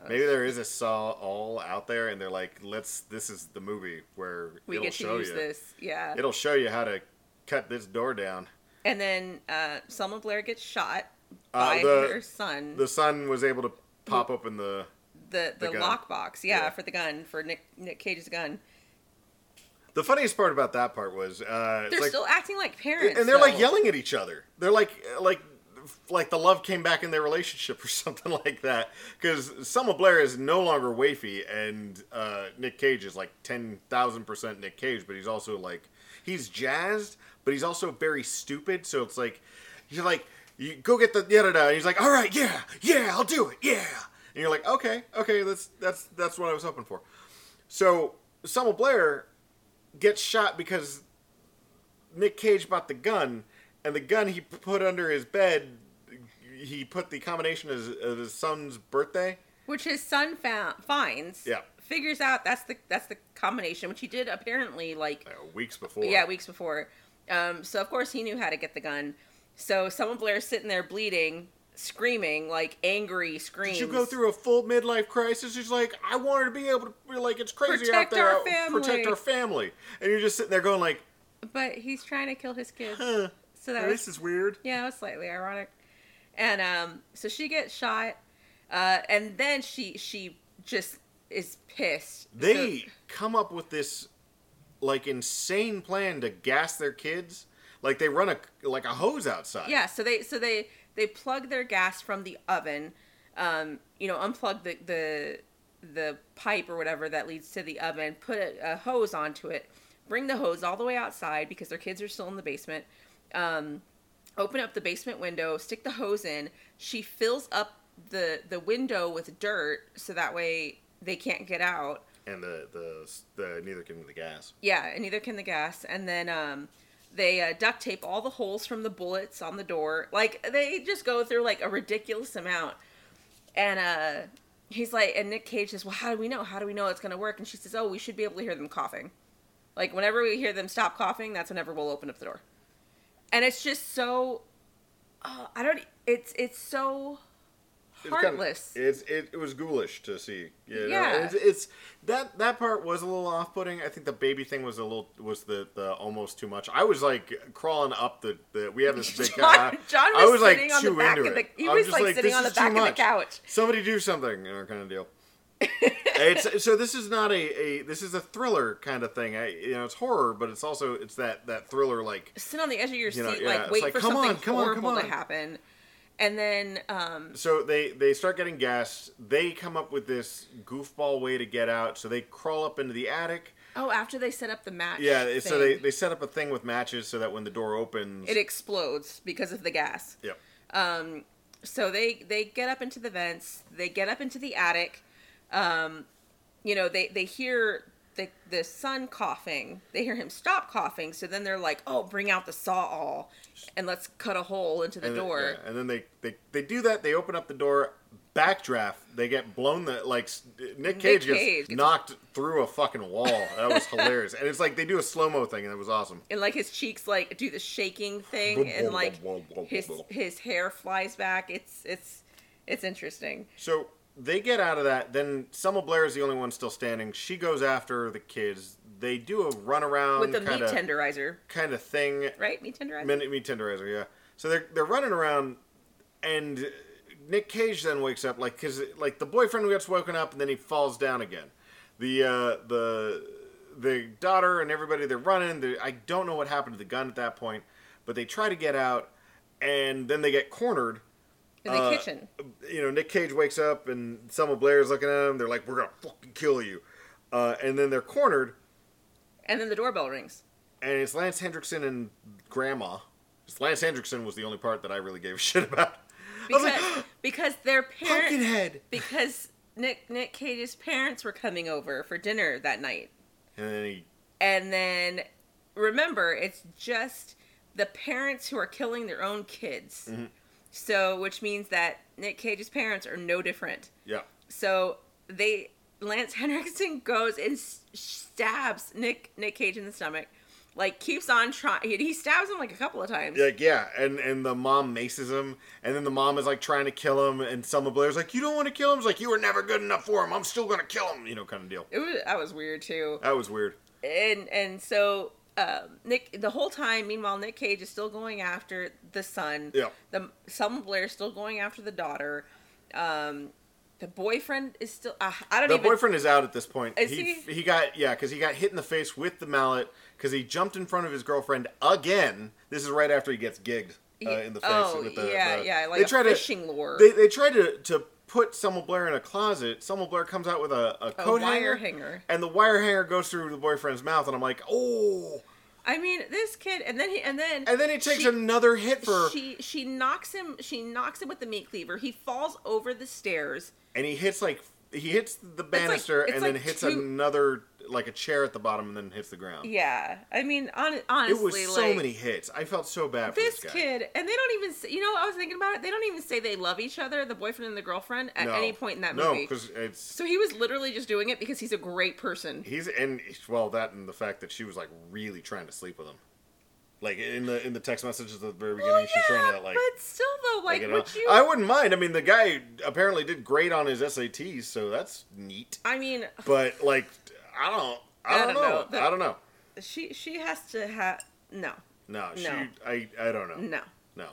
Maybe there is a saw all out there, and they're like, "Let's. This is the movie where we it'll get to show use you. this. Yeah. It'll show you how to cut this door down." And then uh, Selma Blair gets shot Uh, by the- her son. The son was able to pop open the. the the, the gun. lockbox, yeah, Yeah. for the gun for Nick Nick Cage's gun. The funniest part about that part was uh, They're like, still acting like parents, and they're like yelling at each other. They're like like like the love came back in their relationship or something like that. Because Selma Blair is no longer wafy, and uh, Nick Cage is like ten thousand percent Nick Cage, but he's also like he's jazzed, but he's also very stupid. So it's like you're like you go get the da da da. He's like, all right, yeah, yeah, I'll do it, yeah. And you're like, okay, okay, that's that's that's what I was hoping for. So Selma Blair gets shot because Nick Cage bought the gun, and the gun he put under his bed, he put the combination of his, of his son's birthday. which his son found, finds. Yeah. Figures out that's the that's the combination, which he did apparently like uh, weeks before. yeah weeks before. Um, so of course he knew how to get the gun. So Selma Blair's sitting there bleeding, screaming like angry screams. Did you go through a full midlife crisis? She's like, I wanted to be able to be like, it's crazy out Protect there. our out- Protect family." our family. And you're just sitting there going like, But he's trying to kill his kids. huh, So that was this is weird. Yeah, it was slightly ironic. And um, so she gets shot, uh, and then she she just is pissed. They So- come up with this like insane plan to gas their kids. Like they run a like a hose outside. yeah, so they so they they plug their gas from the oven, um, you know, unplug the the the pipe or whatever that leads to the oven, put a, a hose onto it, bring the hose all the way outside because their kids are still in the basement. Um, open up the basement window, stick the hose in. She fills up the the window with dirt so that way they can't get out. And the the the neither can the gas. Yeah, and neither can the gas. And then um, they uh, duct tape all the holes from the bullets on the door. Like they just go through like a ridiculous amount. And uh, he's like, and Nick Cage says, "Well, how do we know? How do we know it's gonna work?" And she says, "Oh, we should be able to hear them coughing. Like whenever we hear them stop coughing, that's whenever we'll open up the door." And it's just so, uh, I don't. It's it's so It was kinda- heartless. it's it, it was ghoulish to see. You know? Yeah. It's, it's that that part was a little off putting. I think the baby thing was a little was the, the almost too much. I was like crawling up the, the we have this big John. John I was, was like sitting on the back of the. He was, just like, sitting on the back of the couch. Somebody do something, you know, kind of deal. it's so this is not a, a this is a thriller kind of thing. I, you know, it's horror, but it's also it's that that thriller like sit on the edge of your You know, seat, yeah, like wait like, for come something on, come on, horrible to happen, and then um, so they they start getting gas. They come up with this goofball way to get out. So they crawl up into the attic. oh, after they set up the match, Yeah, so they, they set up a thing with matches so that when the door opens, it explodes because of the gas. yep. Um, so they they get up into the vents, they get up into the attic. Um, you know, they they hear the the son coughing. They hear him stop coughing. So then they're like, "Oh, bring out the saw all, and let's cut a hole into the and then- door." yeah, and then they, they they do that. They open up the door. Backdraft. They get blown. The like Nick Cage, Cage gets gets- knocked through a fucking wall. That was hilarious. And it's like they do a slow mo thing, and it was awesome. and like his cheeks like do the shaking thing and like his his hair flies back it's it's it's interesting So they get out of that. Then Selma Blair is the only one still standing. She goes after the kids. They do a runaround with the meat tenderizer kind of thing. right meat tenderizer Meat, meat tenderizer, yeah. So they're they're running around, and Nick Cage then wakes up like because like the boyfriend gets woken up and then he falls down again. The uh, the the daughter and everybody they're running. they I don't know what happened to the gun at that point, but they try to get out, and then they get cornered. In the uh, kitchen You know, Nick Cage wakes up and Selma Blair's looking at him. They're like, "We're gonna fucking kill you," uh, and then they're cornered, and then the doorbell rings and it's Lance Henriksen and Grandma. Lance Henriksen was the only part that I really gave a shit about. Because like, because their parents Pumpkinhead. because Nick Nick Cage's parents were coming over for dinner that night And then he, and then remember it's just the parents who are killing their own kids Mm-hmm. So which means that Nick Cage's parents are no different yeah, So they Lance Henriksen goes and stabs Nick Nick Cage in the stomach, like keeps on trying. He stabs him like a couple of times. like yeah, and and the mom maces him, and then the mom is like trying to kill him, and Selma Blair's like, "You don't want to kill him." Like you were never good enough for him. I'm still gonna kill him. You know, kind of deal. It was that was weird too. That was weird. And and so um, Nick the whole time, meanwhile, Nick Cage is still going after the son. Yeah. The Selma Blair is still going after the daughter. Um, the boyfriend is still. Uh, I don't know. The even. boyfriend is out at this point. Is he he? he got yeah, because he got hit in the face with the mallet because he jumped in front of his girlfriend again. This is right after he gets gigged. uh, in the face oh, with the yeah, the- yeah, like they a try fishing to, lure. They, they try to to put Selma Blair in a closet. Selma Blair comes out with a, a coat wire hanger, hanger. and the wire hanger goes through the boyfriend's mouth, and I'm like, oh. I mean, this kid, and then he, and then, And then he takes she- another hit for, She she knocks him. She knocks him with the meat cleaver. He falls over the stairs. and he hits like he hits the banister, it's and then hits two- another like a chair at the bottom, and then hits the ground. Yeah, I mean, on, It was so like, many hits. I felt so bad for This this guy. kid, and they don't even. Say, you know, I was thinking about it. They don't even say they love each other, the boyfriend and the girlfriend, at No. any point in that no, movie. because it's So he was literally just doing it because he's a great person. he's and well that and the fact that she was like really trying to sleep with him. Like in the in the text messages at the very beginning, Well, she's trying yeah, to like. but still, though, like, like, would you? I wouldn't mind. I mean, the guy apparently did great on his SATs, so that's neat. I mean, But like, I don't, I don't, know. The- I don't know. she she has to have no, No, she, No. I, I don't know. no, No,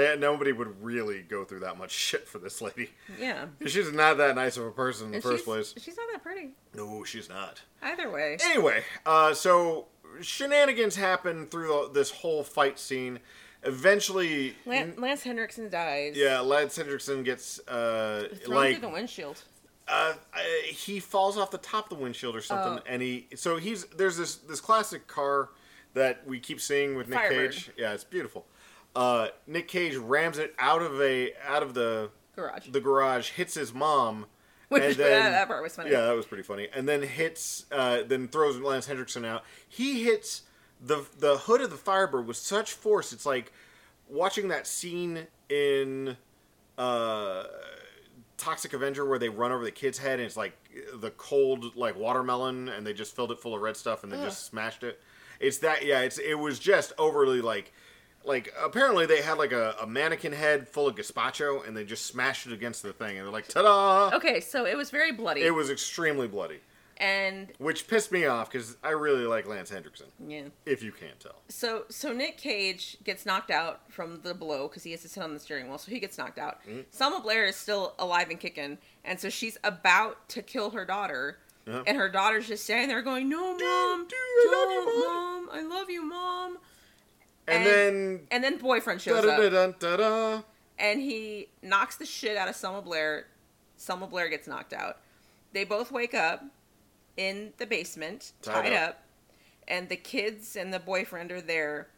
Eh, nobody would really go through that much shit for this lady. yeah. She's not that nice of a person in the And first place. she's not that pretty. No, she's not. Either way, Anyway, uh, so shenanigans happen through the, this whole fight scene. Eventually, Lance, Lance Henriksen dies. yeah, Lance Henriksen gets uh, thrown like through the windshield. uh, uh, he falls off the top of the windshield or something, Oh. and he so he's there's this this classic car that we keep seeing with Nick Firebird. Cage. Yeah, it's beautiful. Uh, Nick Cage rams it out of a out of the Garage. the garage, hits his mom, Which then that part was funny. yeah, that was pretty funny. And then hits, uh, then throws Lance Henriksen out. He hits the the hood of the Firebird with such force. It's like watching that scene in uh, Toxic Avenger where they run over the kid's head and it's like the cold like watermelon, and they just filled it full of red stuff and they just smashed it. It's that yeah. It's it was just overly like. Like apparently they had like a, a mannequin head full of gazpacho and they just smashed it against the thing and they're like ta-da! Okay, so it was very bloody. It was extremely bloody, and which pissed me off because I really like Lance Henriksen. yeah. If you can't tell, So so Nick Cage gets knocked out from the blow because he has to sit on the steering wheel, so he gets knocked out. Mm-hmm. Selma Blair is still alive and kicking, and so she's about to kill her daughter, Uh-huh. and her daughter's just standing there going, "No, mom, dude, I love don't, you, mom, I love you, mom." And, And- then And then boyfriend shows up, and he knocks the shit out of Selma Blair. Selma Blair gets knocked out. They both wake up in the basement, Tied tied, up. up. and the kids and the boyfriend are there,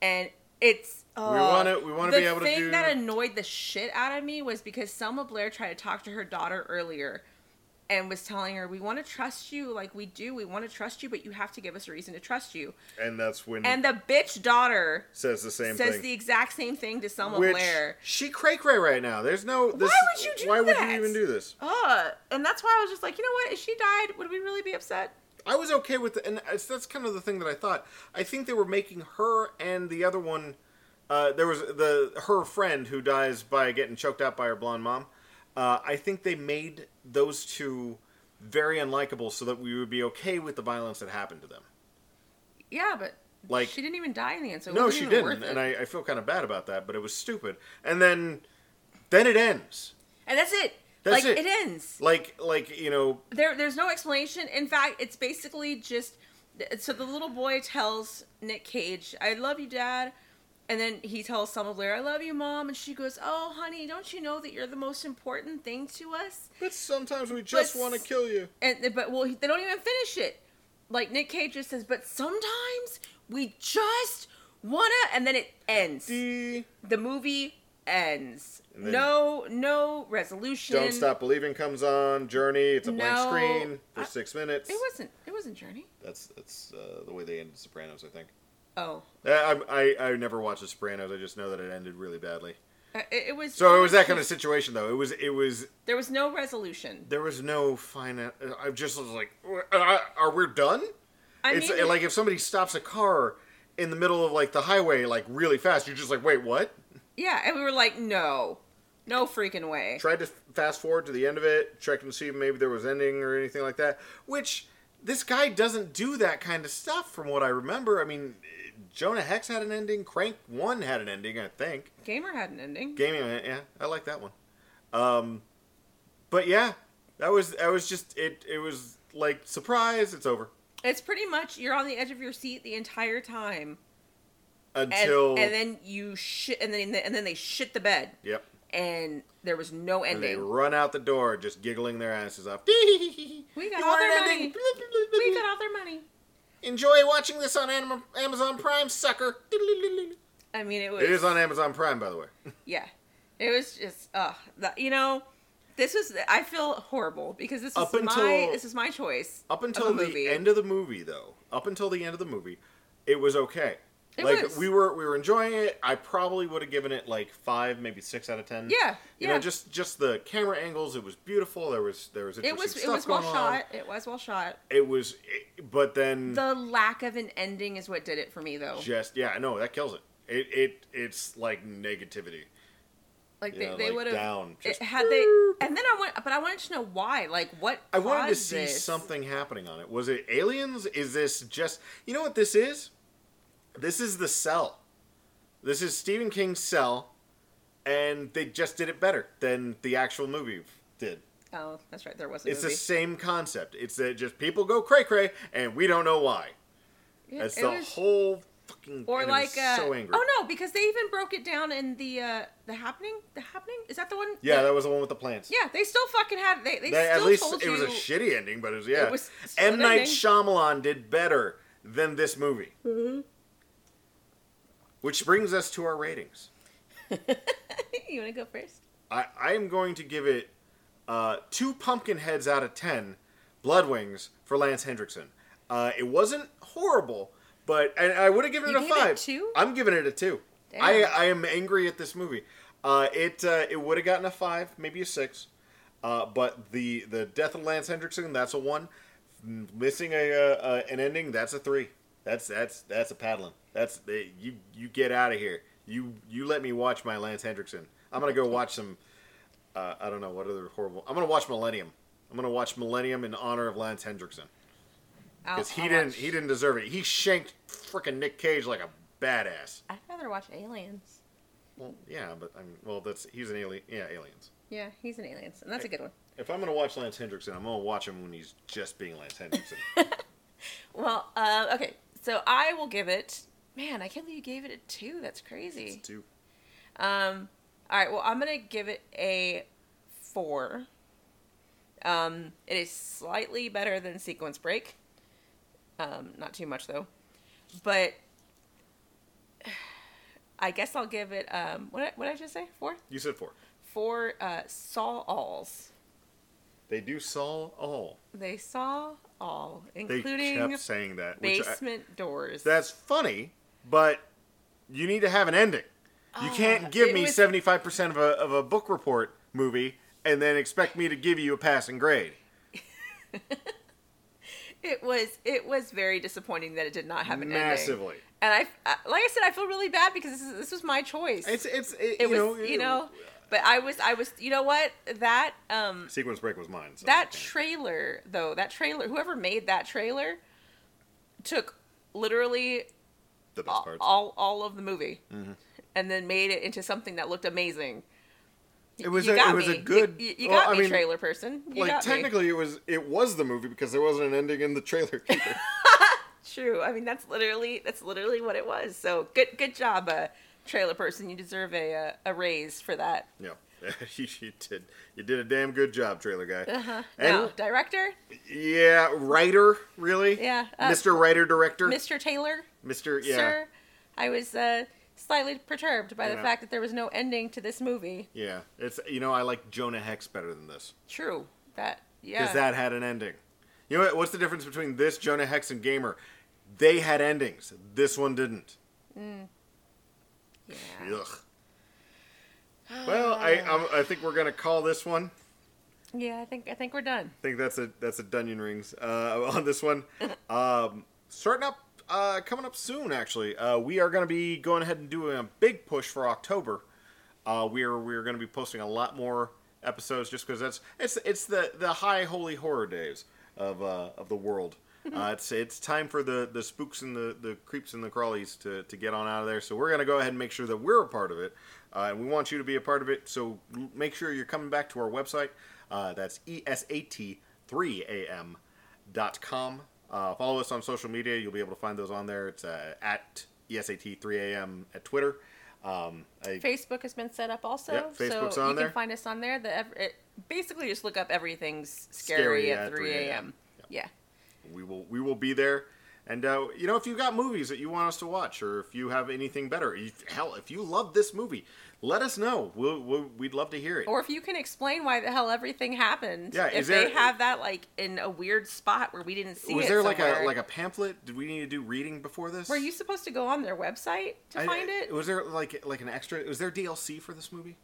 and it's. We uh, wanna- we wanna the be able to do- thing that annoyed the shit out of me was because Selma Blair tried to talk to her daughter earlier, and was telling her, "We want to trust you, like we do. We want to trust you, but you have to give us a reason to trust you." And that's when And the bitch daughter says the same thing. says thing. the exact same thing to Selma which Blair. she cray cray right now. There's no. This, would you do Why would you that? even do this? Uh, and that's why I was just like, you know what? If she died, would we really be upset? I was okay with it, and it's, that's kind of the thing that I thought. I think they were making her and the other one. Uh, there was the her friend who dies by getting choked out by her blonde mom. Uh, I think they made those two very unlikable so that we would be okay with the violence that happened to them. Yeah, but Like- she didn't even die in the end. So it no, she didn't, and. I, I feel kind of bad about that. But it was stupid. And then, then it ends. and that's it. That's like it. ends. Like like you know There, there's no explanation. In fact, it's basically just. So the little boy tells Nick Cage, "I love you, Dad," and then he tells Selma Blair, "I love you, Mom," and she goes, "Oh, honey, don't you know that you're the most important thing to us?" But sometimes we just want to kill you. And but well, they don't even finish it. Like Nick Cage just says, "But sometimes we just wanna," and then it ends. D. the movie ends. No, no resolution. Don't Stop Believing comes on. Journey. It's a blank screen for I- six minutes. It wasn't. It wasn't Journey. That's that's uh, the way they ended Sopranos, I think. Oh, Uh, I, I I never watched The Sopranos. I just know that it ended really badly. Uh, it, it was. So it was that kind of situation, though. It was it was There was no resolution. there was no final. I just was like, uh, are we done? I it's mean, like if somebody stops a car in the middle of like the highway, like really fast, you're just like, wait, what? yeah, and we were like, no, no freaking way. tried to fast forward to the end of it, checking to see if maybe there was ending or anything like that. Which this guy doesn't do that kind of stuff, from what I remember. I mean, Jonah Hex had an ending. Crank One had an ending, I think. Gamer had an ending. Gaming, yeah, I like that one. Um, but yeah, that was that was just it. It was like surprise, it's over. It's pretty much you're on the edge of your seat the entire time. Until- and then you shit and then and then they shit the bed Yep. and there was no And they ending. run out the door just giggling their asses off. We got You all their money. We got all their money. Enjoy watching this on Am- Amazon Prime, sucker. I mean, it was. It is on Amazon Prime, by the way. Yeah, it was just. Uh, that you know, this was. I feel horrible because this is Up my. This is my choice. Up of until a the movie. end of the movie, though, up until the end of the movie, it was okay. It like was. we were we were enjoying it. I probably would have given it like five, maybe six out of ten. Yeah, You yeah. know, just just the camera angles. It was beautiful. There was there was It was. It was well on. shot. It was well shot. It was, it- but then The lack of an ending is what did it for me, though. just yeah, no, that kills it. It it it's like negativity. Like you they, know, they like would have down, just- had they, and then I want, but I wanted to know why. Like what? I wanted to see this? something happening on it. Was it aliens? Is this just you know what this is? This is the cell. This is Stephen King's cell, and they just did it better than the actual movie did. Oh, that's right. There was a It's movie. the same concept. It's that just people go cray cray, and we don't know why. Yeah, That's it the was- whole fucking. Or and it like, uh, so angry. oh no, because they even broke it down in the uh the happening. The happening is that the one? Yeah, The- that was the one with the plants. Yeah, they still fucking had. They they, They- still at least told it was a shitty ending, but it was yeah. was M Night ending. Shyamalan did better than this movie. Mm-hmm. Which brings us to our ratings. you want to go first? I, I am going to give it uh, two pumpkin heads out of ten blood wings for Lance Henriksen. Uh, it wasn't horrible, but and I would have given You it a gave it five. two? I'm giving it a two. Damn. I I am angry at this movie. Uh, it uh, it would have gotten a five, maybe a six, uh, but the the death of Lance Henriksen that's a one. Missing a, a an ending that's a three. That's that's that's a paddling. That's the, you you get out of here. You you let me watch my Lance Henriksen. I'm gonna go watch some. Uh, I don't know what other horrible. I'm gonna watch Millennium. I'm gonna watch Millennium in honor of Lance Henriksen because he I'll didn't watch- he didn't deserve it. He shanked freaking Nick Cage like a badass. I'd rather watch Aliens. Well, yeah, but I'm well. That's he's an alien. Yeah, aliens. Yeah, he's an Aliens, and that's a good one. If I'm gonna watch Lance Henriksen, I'm gonna watch him when he's just being Lance Henriksen. Well, uh, okay, so I will give it. Man, I can't believe you gave it a two. That's crazy. Two. Um, all right, well, I'm gonna give it a four. Um, it is slightly better than Sequence Break. Um, not too much though, but I guess I'll give it. Um, what what did I just say? Four. You said four. Four. Uh, saw alls. They do saw all. They saw all, including They kept saying that. which I- basement doors. that's funny, but you need to have an ending. You can't give Ah, me 75% of a, of a book report movie and then expect me to give you a passing grade. It was it was very disappointing that it did not have an ending. Massively. And I, like I said, I feel really bad because this is this was my choice. It's it's it, it you was know you know, but I was I was you know what that um sequence break was mine. So that trailer though that trailer whoever made that trailer took literally the best all parts. all, all of the movie Mm-hmm. and then made it into something that looked amazing. It was You a- it was a good- You, you well, got I me, mean, trailer person. You like got me. technically it was it was the movie because there wasn't an ending in the trailer either. True. I mean, that's literally that's literally what it was. So good good job, uh, trailer person. You deserve a uh, a raise for that. yeah. you, you did you did a damn good job, trailer guy. Uh-huh. And Now, director, yeah, writer, really? Yeah, uh, Mr. Writer Director. Mr. Taylor, Mr. Yeah. sir. I was uh, slightly perturbed by the fact that there was no ending to this movie. Yeah. It's you know, I like Jonah Hex better than this. True. That yeah. because that had an ending. You know what, what's the difference between this Jonah Hex and Gamer? They had endings. This one didn't. Yeah. Ugh. Well, I I'm, I think we're gonna call this one. Yeah, I think I think we're done. I think that's a that's a Dunyan rings uh, on this one. Um, starting up, uh, coming up soon. Actually, uh, we are gonna be going ahead and doing a big push for October. Uh, we're we're gonna be posting a lot more episodes just because that's it's it's the the high holy horror days of uh, of the world. Uh, it's it's time for the, the spooks and the, the creeps and the crawlies to, to get on out of there. So we're gonna go ahead and make sure that we're a part of it, uh, and we want you to be a part of it. So make sure you're coming back to our website. Uh, that's esat3am.com. Uh, follow us on social media. You'll be able to find those on there. It's uh, at E ESAT 3 a.m. at Twitter. Um, I, Facebook has been set up also. Yep, Facebook's so on you there. can find us on there. The it, basically just look up everything's scary, Scary at at 3 3 a.m. a.m. Yeah. We will we will be there. And uh, you know, if you got movies that you want us to watch, or if you have anything better, if, hell, if you love this movie, let us know. We'll, we'll we'd love to hear it. Or if you can explain why the hell everything happened. Yeah, if is they have that like in a weird spot where we didn't see it. was there like a like a pamphlet? Did we need to do reading before this? Were you supposed to go on their website to I- find it? Was there like like an extra? Was there DLC for this movie?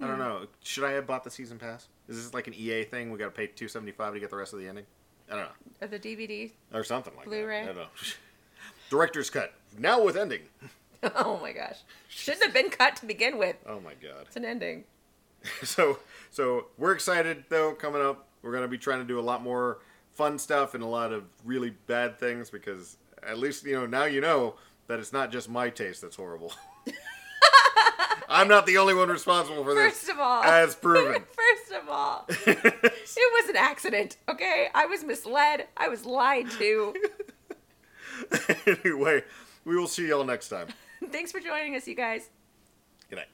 I Hmm. don't know. Should I have bought the season pass? Is this like an EA thing? We got to pay two seventy five to get the rest of the ending. I don't know, Or the DVD? or something like Blu-ray? that. I don't know. Director's cut now with ending. oh my gosh. Shouldn't have been cut to begin with. Oh my god. It's an ending. so so we're excited though coming up we're going to be trying to do a lot more fun stuff and a lot of really bad things because at least you know now you know that it's not just my taste that's horrible i'm not the only one responsible for this First of all, as proven First of all, it was an accident, okay? I was misled. I was lied to. anyway we will see y'all next time Thanks for joining us, you guys. good night